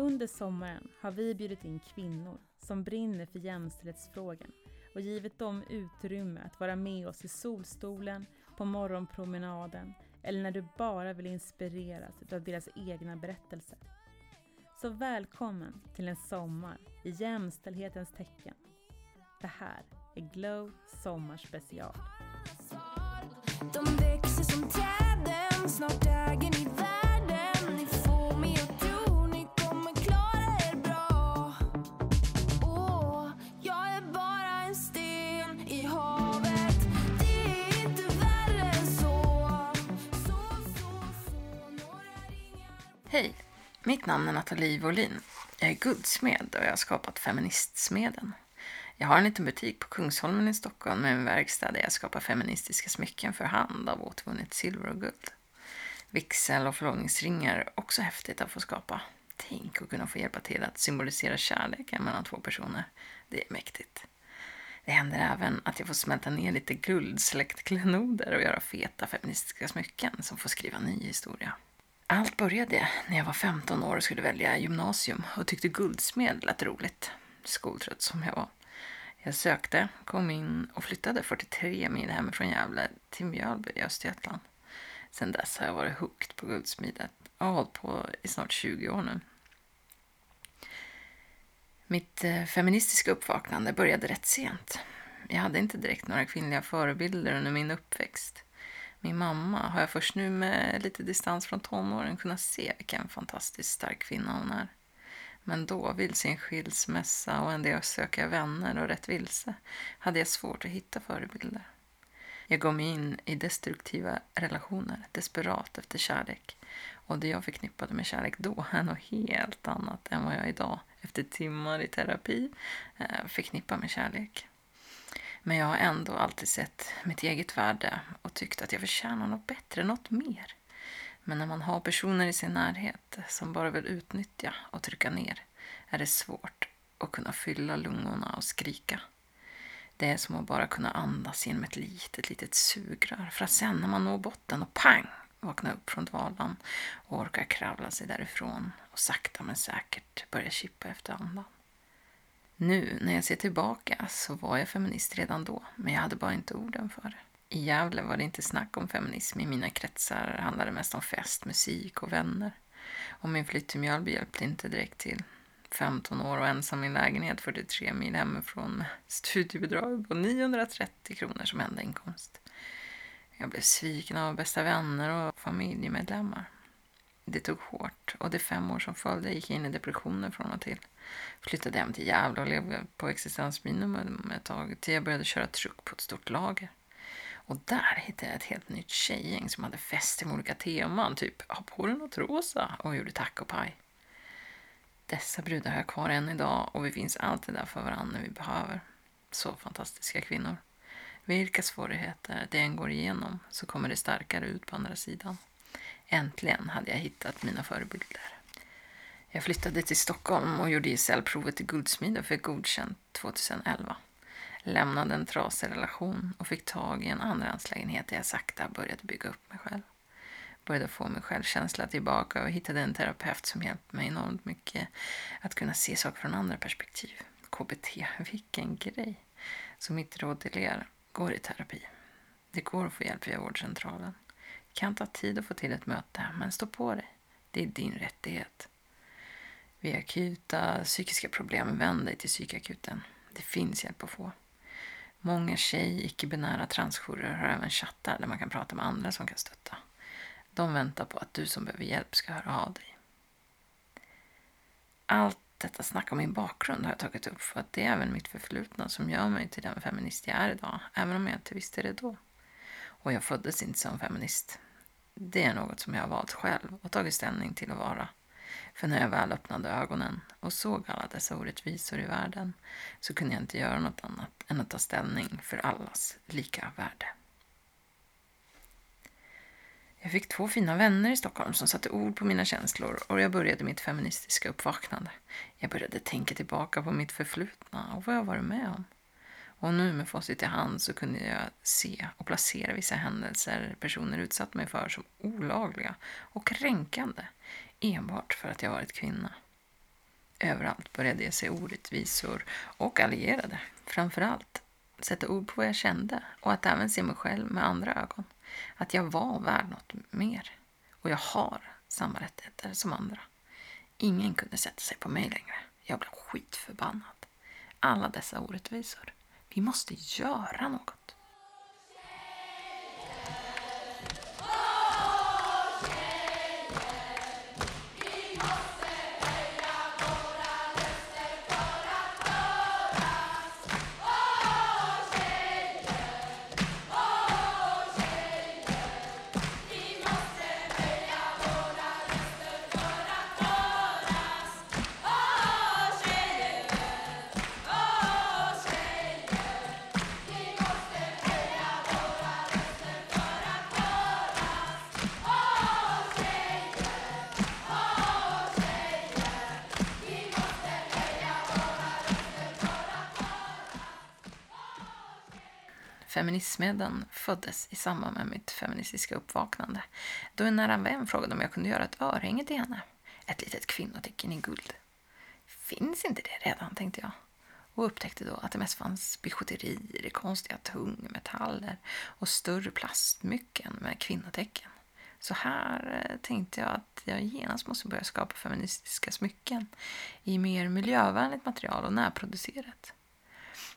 Under sommaren har vi bjudit in kvinnor som brinner för jämställdhetsfrågan och givit dem utrymme att vara med oss i solstolen, på morgonpromenaden eller när du bara vill inspireras av deras egna berättelser. Så välkommen till en sommar i jämställdhetens tecken. Det här är Glow Sommarspecial. De växer som träden, snart äger ni Hej! Mitt namn är Nathalie Wåhlin. Jag är guldsmed och jag har skapat Feministsmeden. Jag har en liten butik på Kungsholmen i Stockholm med en verkstad där jag skapar feministiska smycken för hand av återvunnet silver och guld. Vigsel och förlovningsringar är också häftigt att få skapa. Tänk att kunna få hjälpa till att symbolisera kärleken mellan två personer. Det är mäktigt. Det händer även att jag får smälta ner lite guldsläktklenoder och göra feta feministiska smycken som får skriva ny historia. Allt började när jag var 15 år och skulle välja gymnasium och tyckte guldsmed lät roligt. Skoltrött som jag var. Jag sökte, kom in och flyttade 43 mil hemifrån Gävle till Mjölby i Östergötland. Sedan dess har jag varit hooked på guldsmidet och har hållit på i snart 20 år nu. Mitt eh, feministiska uppvaknande började rätt sent. Jag hade inte direkt några kvinnliga förebilder under min uppväxt. Min mamma har jag först nu med lite distans från tonåren kunnat se vilken fantastiskt stark kvinna hon är. Men då, vid sin skilsmässa och en del söka vänner och rätt vilse, hade jag svårt att hitta förebilder. Jag gav mig in i destruktiva relationer, desperat efter kärlek. Och det jag förknippade med kärlek då är något helt annat än vad jag idag, efter timmar i terapi, eh, förknippar med kärlek. Men jag har ändå alltid sett mitt eget värde och tyckt att jag förtjänar något bättre, något mer. Men när man har personer i sin närhet som bara vill utnyttja och trycka ner är det svårt att kunna fylla lungorna och skrika. Det är som att bara kunna andas genom ett litet, litet sugrör för att sen när man når botten och pang vakna upp från dvalan och orka kravla sig därifrån och sakta men säkert börja kippa efter andan. Nu när jag ser tillbaka så var jag feminist redan då, men jag hade bara inte orden för det. I Gävle var det inte snack om feminism. I mina kretsar handlade det mest om fest, musik och vänner. Och min flytt till Mjölby hjälpte inte direkt till. 15 år och ensam i en lägenhet 43 mil hemifrån med studiebidrag på 930 kronor som enda inkomst. Jag blev sviken av bästa vänner och familjemedlemmar. Det tog hårt och de fem år som följde gick jag in i depressioner från och till. Flyttade hem till Gävle och levde på existensminimum ett tag till jag började köra truck på ett stort lager. Och där hittade jag ett helt nytt tjejgäng som hade fest med olika teman, typ ha på dig något rosa och gjorde tacopaj. Dessa brudar har jag kvar än idag och vi finns alltid där för varandra när vi behöver. Så fantastiska kvinnor. Vilka svårigheter det än går igenom så kommer det starkare ut på andra sidan. Äntligen hade jag hittat mina förebilder. Jag flyttade till Stockholm och gjorde gesällprovet i guldsmide för godkänt 2011. Lämnade en trasig relation och fick tag i en andrahandslägenhet där jag sakta började bygga upp mig själv. Började få min självkänsla tillbaka och hittade en terapeut som hjälpte mig enormt mycket att kunna se saker från andra perspektiv. KBT, vilken grej! Så mitt råd till er, går i terapi. Det går att få hjälp via vårdcentralen. Det kan ta tid att få till ett möte, men stå på dig. Det är din rättighet. Vid akuta psykiska problem, vänd dig till psykakuten. Det finns hjälp att få. Många tjej, icke-binära transjourer har även chattar där man kan prata med andra som kan stötta. De väntar på att du som behöver hjälp ska höra av dig. Allt detta snack om min bakgrund har jag tagit upp för att det är även mitt förflutna som gör mig till den feminist jag är idag, även om jag inte visste det då. Och jag föddes inte som feminist. Det är något som jag har valt själv och tagit ställning till att vara. För när jag väl öppnade ögonen och såg alla dessa orättvisor i världen så kunde jag inte göra något annat än att ta ställning för allas lika värde. Jag fick två fina vänner i Stockholm som satte ord på mina känslor och jag började mitt feministiska uppvaknande. Jag började tänka tillbaka på mitt förflutna och vad jag varit med om. Och nu med facit i hand så kunde jag se och placera vissa händelser personer utsatt mig för som olagliga och kränkande enbart för att jag varit kvinna. Överallt började jag se orättvisor och allierade. Framförallt sätta ord på vad jag kände och att även se mig själv med andra ögon. Att jag var värd något mer. Och jag har samma rättigheter som andra. Ingen kunde sätta sig på mig längre. Jag blev skitförbannad. Alla dessa orättvisor. Vi måste göra något. Feminismedlen föddes i samband med mitt feministiska uppvaknande då en nära vän frågade om jag kunde göra ett örhänge till henne. Ett litet kvinnotecken i guld. Finns inte det redan, tänkte jag och upptäckte då att det mest fanns bijouterier, konstiga tungmetaller och större plastmycken med kvinnotecken. Så här eh, tänkte jag att jag genast måste börja skapa feministiska smycken i mer miljövänligt material och närproducerat.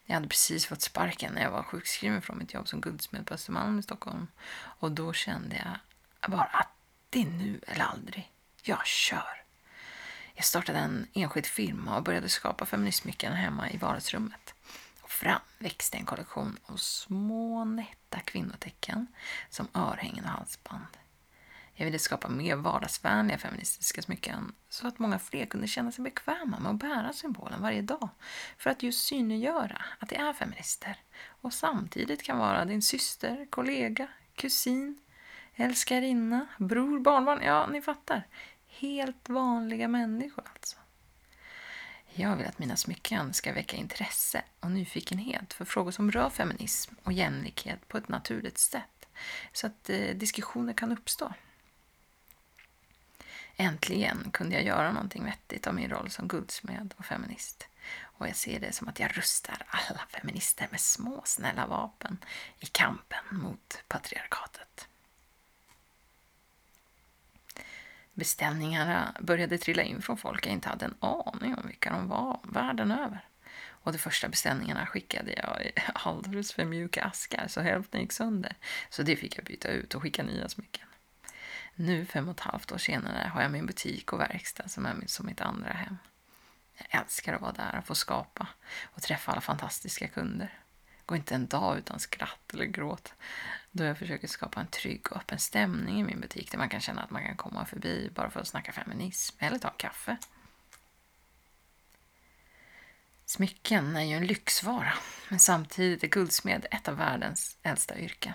Jag hade precis fått sparken när jag var sjukskriven från mitt jobb som guldsmed på Östermalm i Stockholm. Och då kände jag bara att det är nu eller aldrig. Jag kör. Jag startade en enskild firma och började skapa feministsmycken hemma i vardagsrummet. Och fram växte en kollektion av små nätta kvinnotecken som örhängen och halsband. Jag ville skapa mer vardagsvänliga feministiska smycken så att många fler kunde känna sig bekväma med att bära symbolen varje dag för att just synliggöra att de är feminister och samtidigt kan vara din syster, kollega, kusin, älskarinna, bror, barnbarn, ja, ni fattar. Helt vanliga människor alltså. Jag vill att mina smycken ska väcka intresse och nyfikenhet för frågor som rör feminism och jämlikhet på ett naturligt sätt så att eh, diskussioner kan uppstå. Äntligen kunde jag göra någonting vettigt av min roll som guldsmed och feminist. Och jag ser det som att jag rustar alla feminister med små snälla vapen i kampen mot patriarkatet. Beställningarna började trilla in från folk jag inte hade en aning om vilka de var världen över. Och de första beställningarna skickade jag i alldeles för mjuka askar så hälften gick sönder. Så det fick jag byta ut och skicka nya smycken. Nu, fem och ett halvt år senare, har jag min butik och verkstad som är som mitt andra hem. Jag älskar att vara där och få skapa och träffa alla fantastiska kunder. Går inte en dag utan skratt eller gråt då jag försöker skapa en trygg och öppen stämning i min butik där man kan känna att man kan komma förbi bara för att snacka feminism eller ta kaffe. Smycken är ju en lyxvara, men samtidigt är guldsmed ett av världens äldsta yrken.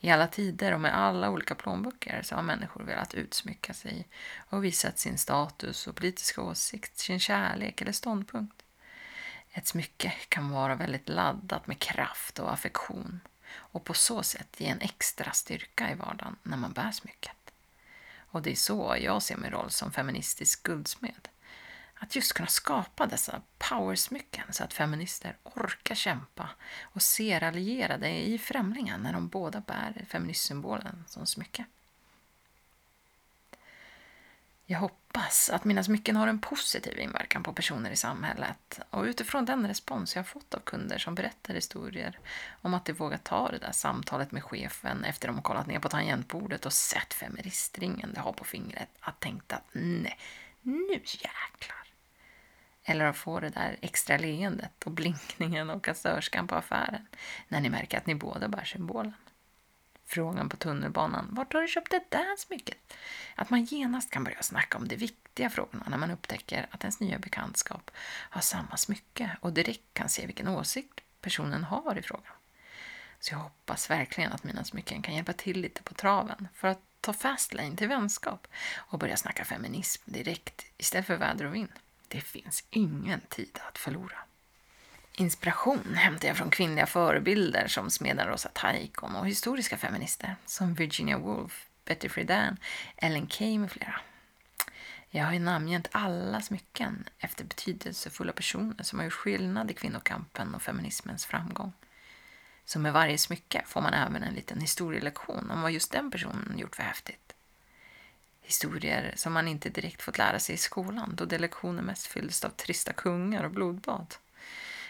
I alla tider och med alla olika plånböcker så har människor velat utsmycka sig och visat sin status och politiska åsikt, sin kärlek eller ståndpunkt. Ett smycke kan vara väldigt laddat med kraft och affektion och på så sätt ge en extra styrka i vardagen när man bär smycket. Och det är så jag ser min roll som feministisk guldsmed. Att just kunna skapa dessa powersmycken så att feminister orkar kämpa och ser allierade i främlingar när de båda bär feministsymbolen som smycke. Jag hoppas att mina smycken har en positiv inverkan på personer i samhället och utifrån den respons jag fått av kunder som berättar historier om att de vågat ta det där samtalet med chefen efter de kollat ner på tangentbordet och sett feministringen de har på fingret, att tänkt att nej, nu jäklar eller att få det där extra leendet och blinkningen och kassörskan på affären när ni märker att ni båda bär symbolen. Frågan på tunnelbanan, vart har du köpt det där smycket? Att man genast kan börja snacka om de viktiga frågorna när man upptäcker att ens nya bekantskap har samma smycke och direkt kan se vilken åsikt personen har i frågan. Så jag hoppas verkligen att mina smycken kan hjälpa till lite på traven för att ta fast lane till vänskap och börja snacka feminism direkt istället för väder och vind. Det finns ingen tid att förlora. Inspiration hämtar jag från kvinnliga förebilder som smeden Rosa Taikon och historiska feminister som Virginia Woolf, Betty Friedan, Ellen Key med flera. Jag har ju namngett alla smycken efter betydelsefulla personer som har gjort skillnad i kvinnokampen och feminismens framgång. Så med varje smycke får man även en liten historielektion om vad just den personen gjort för häftigt. Historier som man inte direkt fått lära sig i skolan då de lektioner mest fylldes av trista kungar och blodbad.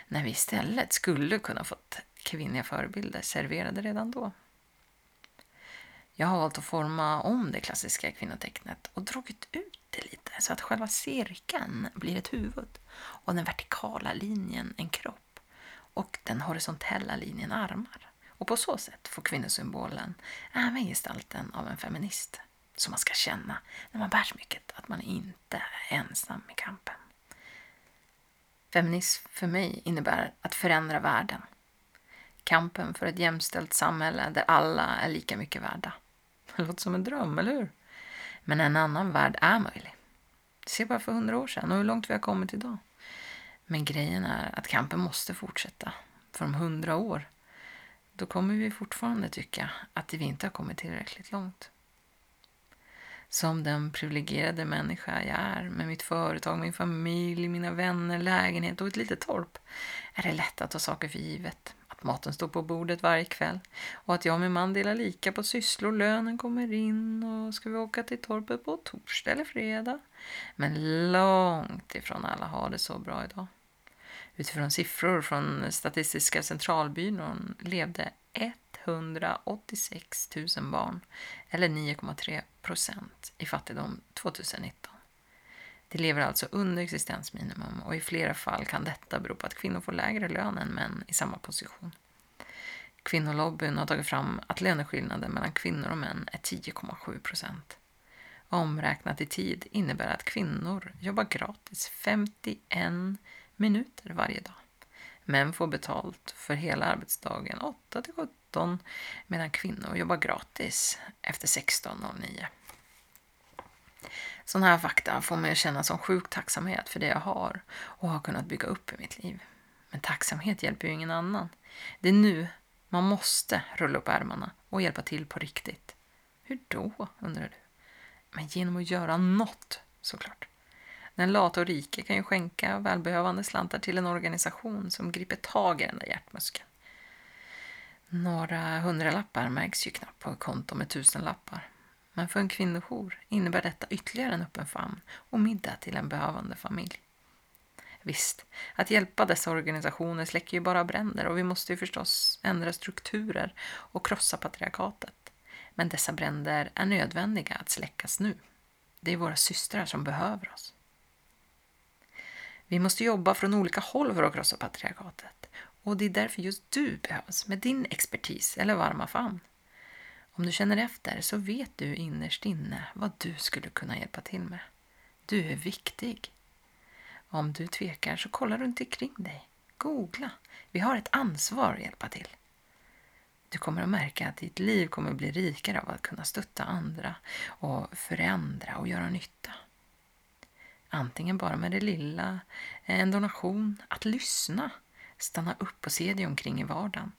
När vi istället skulle kunna fått kvinnliga förebilder serverade redan då. Jag har valt att forma om det klassiska kvinnotecknet och dragit ut det lite så att själva cirkeln blir ett huvud och den vertikala linjen en kropp och den horisontella linjen armar. Och på så sätt får kvinnosymbolen även gestalten av en feminist som man ska känna när man bär smycket att man inte är ensam i kampen. Feminism för mig innebär att förändra världen. Kampen för ett jämställt samhälle där alla är lika mycket värda. Det låter som en dröm, eller hur? Men en annan värld är möjlig. Se bara för hundra år sedan och hur långt vi har kommit idag. Men grejen är att kampen måste fortsätta. För om hundra år, då kommer vi fortfarande tycka att vi inte har kommit tillräckligt långt. Som den privilegierade människa jag är med mitt företag, min familj, mina vänner, lägenhet och ett litet torp är det lätt att ta saker för givet. Att maten står på bordet varje kväll och att jag och min man delar lika på sysslor, lönen kommer in och ska vi åka till torpet på torsdag eller fredag. Men långt ifrån alla har det så bra idag. Utifrån siffror från Statistiska centralbyrån levde 186 000 barn, eller 9,3 procent, i fattigdom 2019. De lever alltså under existensminimum och i flera fall kan detta bero på att kvinnor får lägre lön än män i samma position. Kvinnolobbyn har tagit fram att löneskillnaden mellan kvinnor och män är 10,7 procent. Omräknat i tid innebär att kvinnor jobbar gratis 51 minuter varje dag. Män får betalt för hela arbetsdagen 8 till 13 medan kvinnor jobbar gratis efter 16.09. Sådana här fakta får mig att känna som sjuk tacksamhet för det jag har och har kunnat bygga upp i mitt liv. Men tacksamhet hjälper ju ingen annan. Det är nu man måste rulla upp ärmarna och hjälpa till på riktigt. Hur då, undrar du? Men genom att göra något, såklart. Den lata och rike kan ju skänka välbehövande slantar till en organisation som griper tag i den där hjärtmuskeln. Några hundralappar märks ju knappt på ett konto med tusenlappar. Men för en kvinnojour innebär detta ytterligare en öppen famn och middag till en behövande familj. Visst, att hjälpa dessa organisationer släcker ju bara bränder och vi måste ju förstås ändra strukturer och krossa patriarkatet. Men dessa bränder är nödvändiga att släckas nu. Det är våra systrar som behöver oss. Vi måste jobba från olika håll för att krossa patriarkatet. Och det är därför just du behövs med din expertis eller varma famn. Om du känner efter så vet du innerst inne vad du skulle kunna hjälpa till med. Du är viktig. Om du tvekar så kolla runt omkring dig. Googla. Vi har ett ansvar att hjälpa till. Du kommer att märka att ditt liv kommer att bli rikare av att kunna stötta andra och förändra och göra nytta. Antingen bara med det lilla, en donation, att lyssna, stanna upp och se dig omkring i vardagen.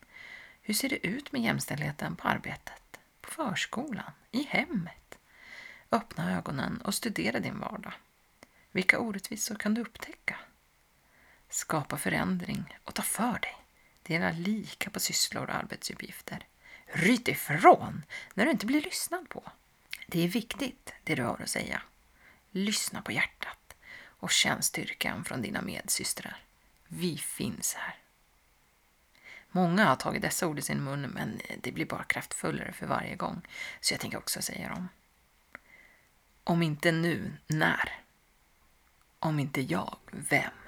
Hur ser det ut med jämställdheten på arbetet, på förskolan, i hemmet? Öppna ögonen och studera din vardag. Vilka orättvisor kan du upptäcka? Skapa förändring och ta för dig. Dela lika på sysslor och arbetsuppgifter. Ryt ifrån när du inte blir lyssnad på. Det är viktigt, det du har att säga. Lyssna på hjärtat och känn styrkan från dina medsystrar. Vi finns här. Många har tagit dessa ord i sin mun, men det blir bara kraftfullare för varje gång, så jag tänker också säga dem. Om inte nu, när? Om inte jag, vem?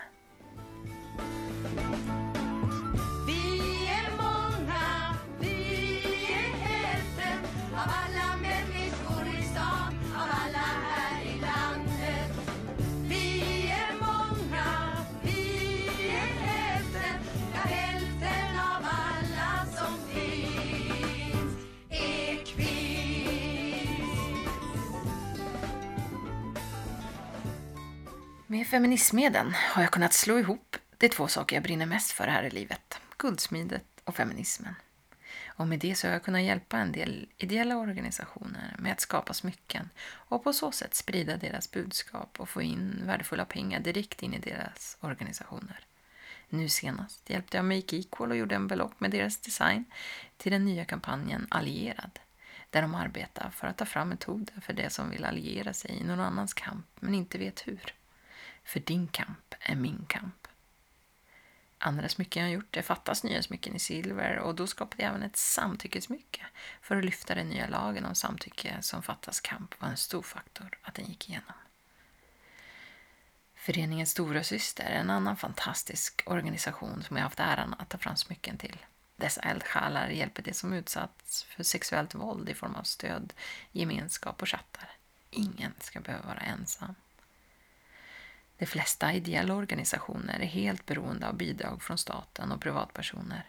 Med feminismedlen har jag kunnat slå ihop de två saker jag brinner mest för här i livet. Guldsmidet och feminismen. Och med det så har jag kunnat hjälpa en del ideella organisationer med att skapa smycken och på så sätt sprida deras budskap och få in värdefulla pengar direkt in i deras organisationer. Nu senast hjälpte jag Make Equal och gjorde en belopp med deras design till den nya kampanjen Allierad, där de arbetar för att ta fram metoder för de som vill alliera sig i någon annans kamp men inte vet hur. För din kamp är min kamp. Andra smycken jag har gjort, det fattas nya smycken i silver och då skapade jag även ett samtyckesmycke för att lyfta den nya lagen om samtycke som fattas kamp var en stor faktor att den gick igenom. Föreningen Stora Syster är en annan fantastisk organisation som jag haft äran att ta fram smycken till. Dessa eldsjälar hjälper de som utsatts för sexuellt våld i form av stöd, gemenskap och chattar. Ingen ska behöva vara ensam. De flesta ideella organisationer är helt beroende av bidrag från staten och privatpersoner.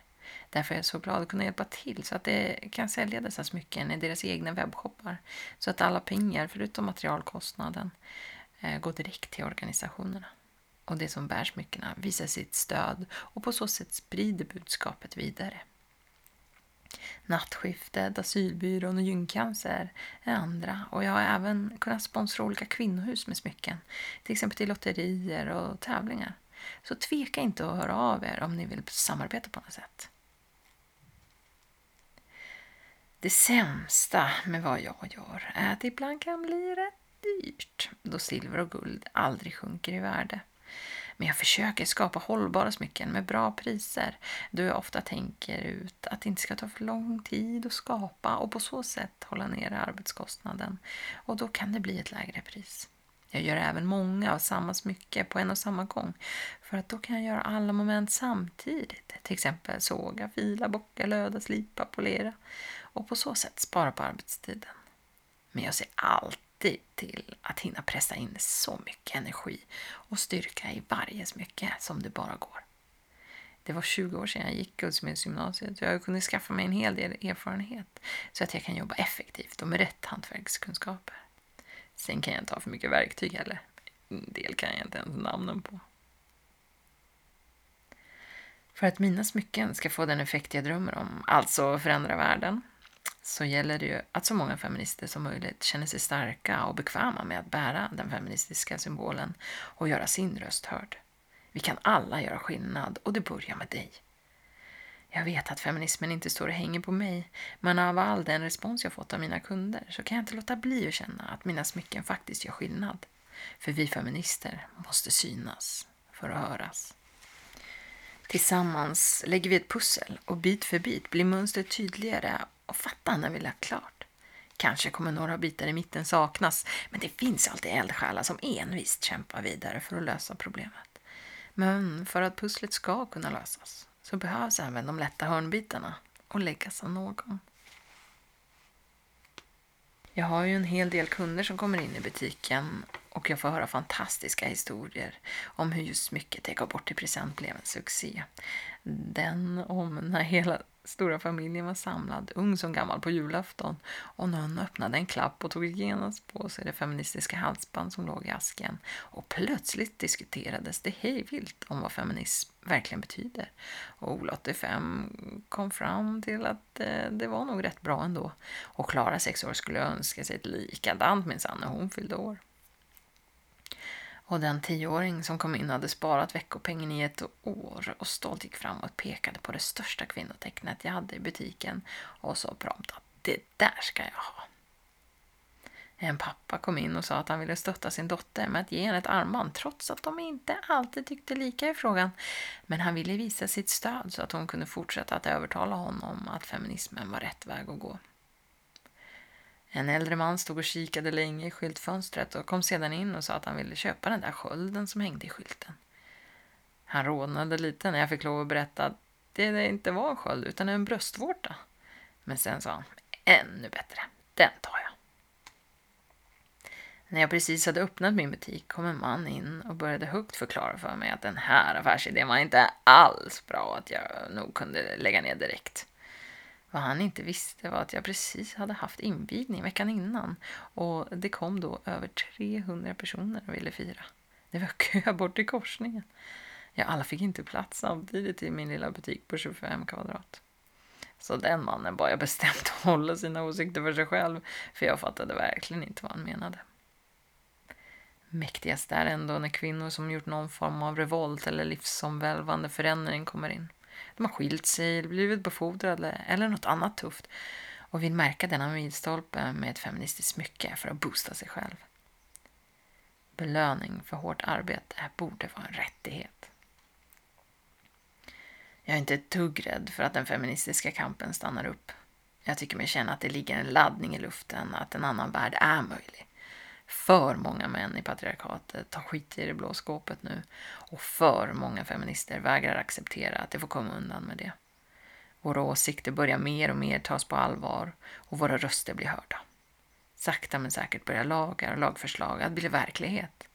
Därför är jag så glad att kunna hjälpa till så att de kan sälja dessa smycken i deras egna webbshoppar så att alla pengar, förutom materialkostnaden, eh, går direkt till organisationerna. Och de som bär smyckena visar sitt stöd och på så sätt sprider budskapet vidare. Nattskiftet, Asylbyrån och Gyncancer är andra och jag har även kunnat sponsra olika kvinnohus med smycken, till exempel till lotterier och tävlingar. Så tveka inte att höra av er om ni vill samarbeta på något sätt. Det sämsta med vad jag gör är att det ibland kan bli rätt dyrt då silver och guld aldrig sjunker i värde. Men jag försöker skapa hållbara smycken med bra priser då jag ofta tänker ut att det inte ska ta för lång tid att skapa och på så sätt hålla nere arbetskostnaden. Och då kan det bli ett lägre pris. Jag gör även många av samma smycke på en och samma gång för att då kan jag göra alla moment samtidigt. Till exempel såga, fila, bocka, löda, slipa, polera och på så sätt spara på arbetstiden. Men jag ser alltid till att hinna pressa in så mycket energi och styrka i varje smycke som det bara går. Det var 20 år sedan jag gick Guldsmedsgymnasiet och jag har kunnat skaffa mig en hel del erfarenhet så att jag kan jobba effektivt och med rätt hantverkskunskaper. Sen kan jag inte ha för mycket verktyg heller. En del kan jag inte ens namnen på. För att mina smycken ska få den effekt jag drömmer om, alltså förändra världen, så gäller det ju att så många feminister som möjligt känner sig starka och bekväma med att bära den feministiska symbolen och göra sin röst hörd. Vi kan alla göra skillnad och det börjar med dig. Jag vet att feminismen inte står och hänger på mig, men av all den respons jag fått av mina kunder så kan jag inte låta bli att känna att mina smycken faktiskt gör skillnad. För vi feminister måste synas för att höras. Tillsammans lägger vi ett pussel och bit för bit blir mönstret tydligare och fatta när vi lagt klart. Kanske kommer några bitar i mitten saknas, men det finns alltid eldsjälar som envist kämpar vidare för att lösa problemet. Men för att pusslet ska kunna lösas så behövs även de lätta hörnbitarna och läggas av någon. Jag har ju en hel del kunder som kommer in i butiken och jag får höra fantastiska historier om hur just smycket jag gav bort i present blev en succé. Den om när hela stora familjen var samlad, ung som gammal, på julafton och någon öppnade en klapp och tog genast på sig det feministiska halsband som låg i asken. Och plötsligt diskuterades det hejvilt om vad feminism verkligen betyder. Och Ola 85 kom fram till att eh, det var nog rätt bra ändå. Och Klara, sex år, skulle önska sig ett likadant minsann när hon fyllde år. Och den tioåring som kom in hade sparat veckopengen i ett år och stolt gick fram och pekade på det största kvinnotecknet jag hade i butiken och sa prompt att det där ska jag ha. En pappa kom in och sa att han ville stötta sin dotter med att ge henne ett armband trots att de inte alltid tyckte lika i frågan. Men han ville visa sitt stöd så att hon kunde fortsätta att övertala honom att feminismen var rätt väg att gå. En äldre man stod och kikade länge i skyltfönstret och kom sedan in och sa att han ville köpa den där skölden som hängde i skylten. Han rodnade lite när jag fick lov att berätta att det inte var en sköld utan en bröstvårta. Men sen sa han, ännu bättre, den tar jag. När jag precis hade öppnat min butik kom en man in och började högt förklara för mig att den här affärsidén var inte alls bra och att jag nog kunde lägga ner direkt. Vad han inte visste var att jag precis hade haft invigning veckan innan och det kom då över 300 personer och ville fira. Det var kö bort till korsningen. Ja, alla fick inte plats samtidigt i min lilla butik på 25 kvadrat. Så den mannen bad jag bestämt hålla sina åsikter för sig själv, för jag fattade verkligen inte vad han menade. Mäktigast är ändå när kvinnor som gjort någon form av revolt eller livsomvälvande förändring kommer in. De har skilt sig, blivit befordrade eller något annat tufft och vill märka denna milstolpe med ett feministiskt smycke för att boosta sig själv. Belöning för hårt arbete borde vara en rättighet. Jag är inte ett dugg rädd för att den feministiska kampen stannar upp. Jag tycker mig känna att det ligger en laddning i luften, att en annan värld är möjlig. För många män i patriarkatet tar skit i det blå skåpet nu och för många feminister vägrar acceptera att de får komma undan med det. Våra åsikter börjar mer och mer tas på allvar och våra röster blir hörda. Sakta men säkert börjar lagar och lagförslag att bli verklighet.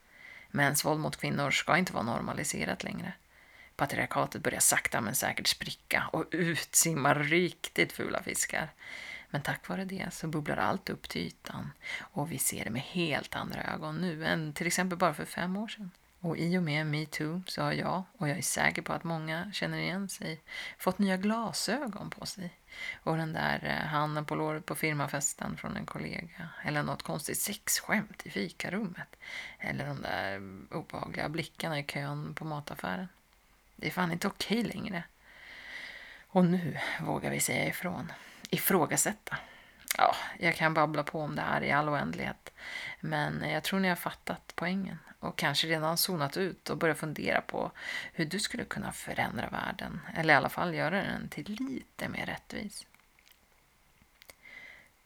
Mäns våld mot kvinnor ska inte vara normaliserat längre. Patriarkatet börjar sakta men säkert spricka och utsimma riktigt fula fiskar. Men tack vare det så bubblar allt upp till ytan och vi ser det med helt andra ögon nu än till exempel bara för fem år sedan. Och i och med metoo så har jag, och jag är säker på att många känner igen sig, fått nya glasögon på sig. Och den där eh, handen på låret på firmafesten från en kollega. Eller något konstigt sexskämt i fikarummet. Eller de där obehagliga blickarna i kön på mataffären. Det är fan inte okej längre. Och nu vågar vi säga ifrån. Ifrågasätta. Ja, jag kan babbla på om det här i all oändlighet. Men jag tror ni har fattat poängen och kanske redan zonat ut och börjat fundera på hur du skulle kunna förändra världen, eller i alla fall göra den till lite mer rättvis.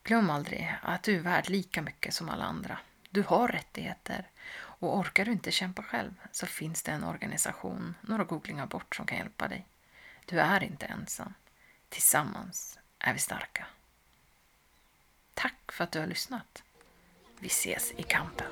Glöm aldrig att du är värd lika mycket som alla andra. Du har rättigheter och orkar du inte kämpa själv så finns det en organisation några googlingar bort som kan hjälpa dig. Du är inte ensam. Tillsammans är vi starka. Tack för att du har lyssnat. Vi ses i kampen.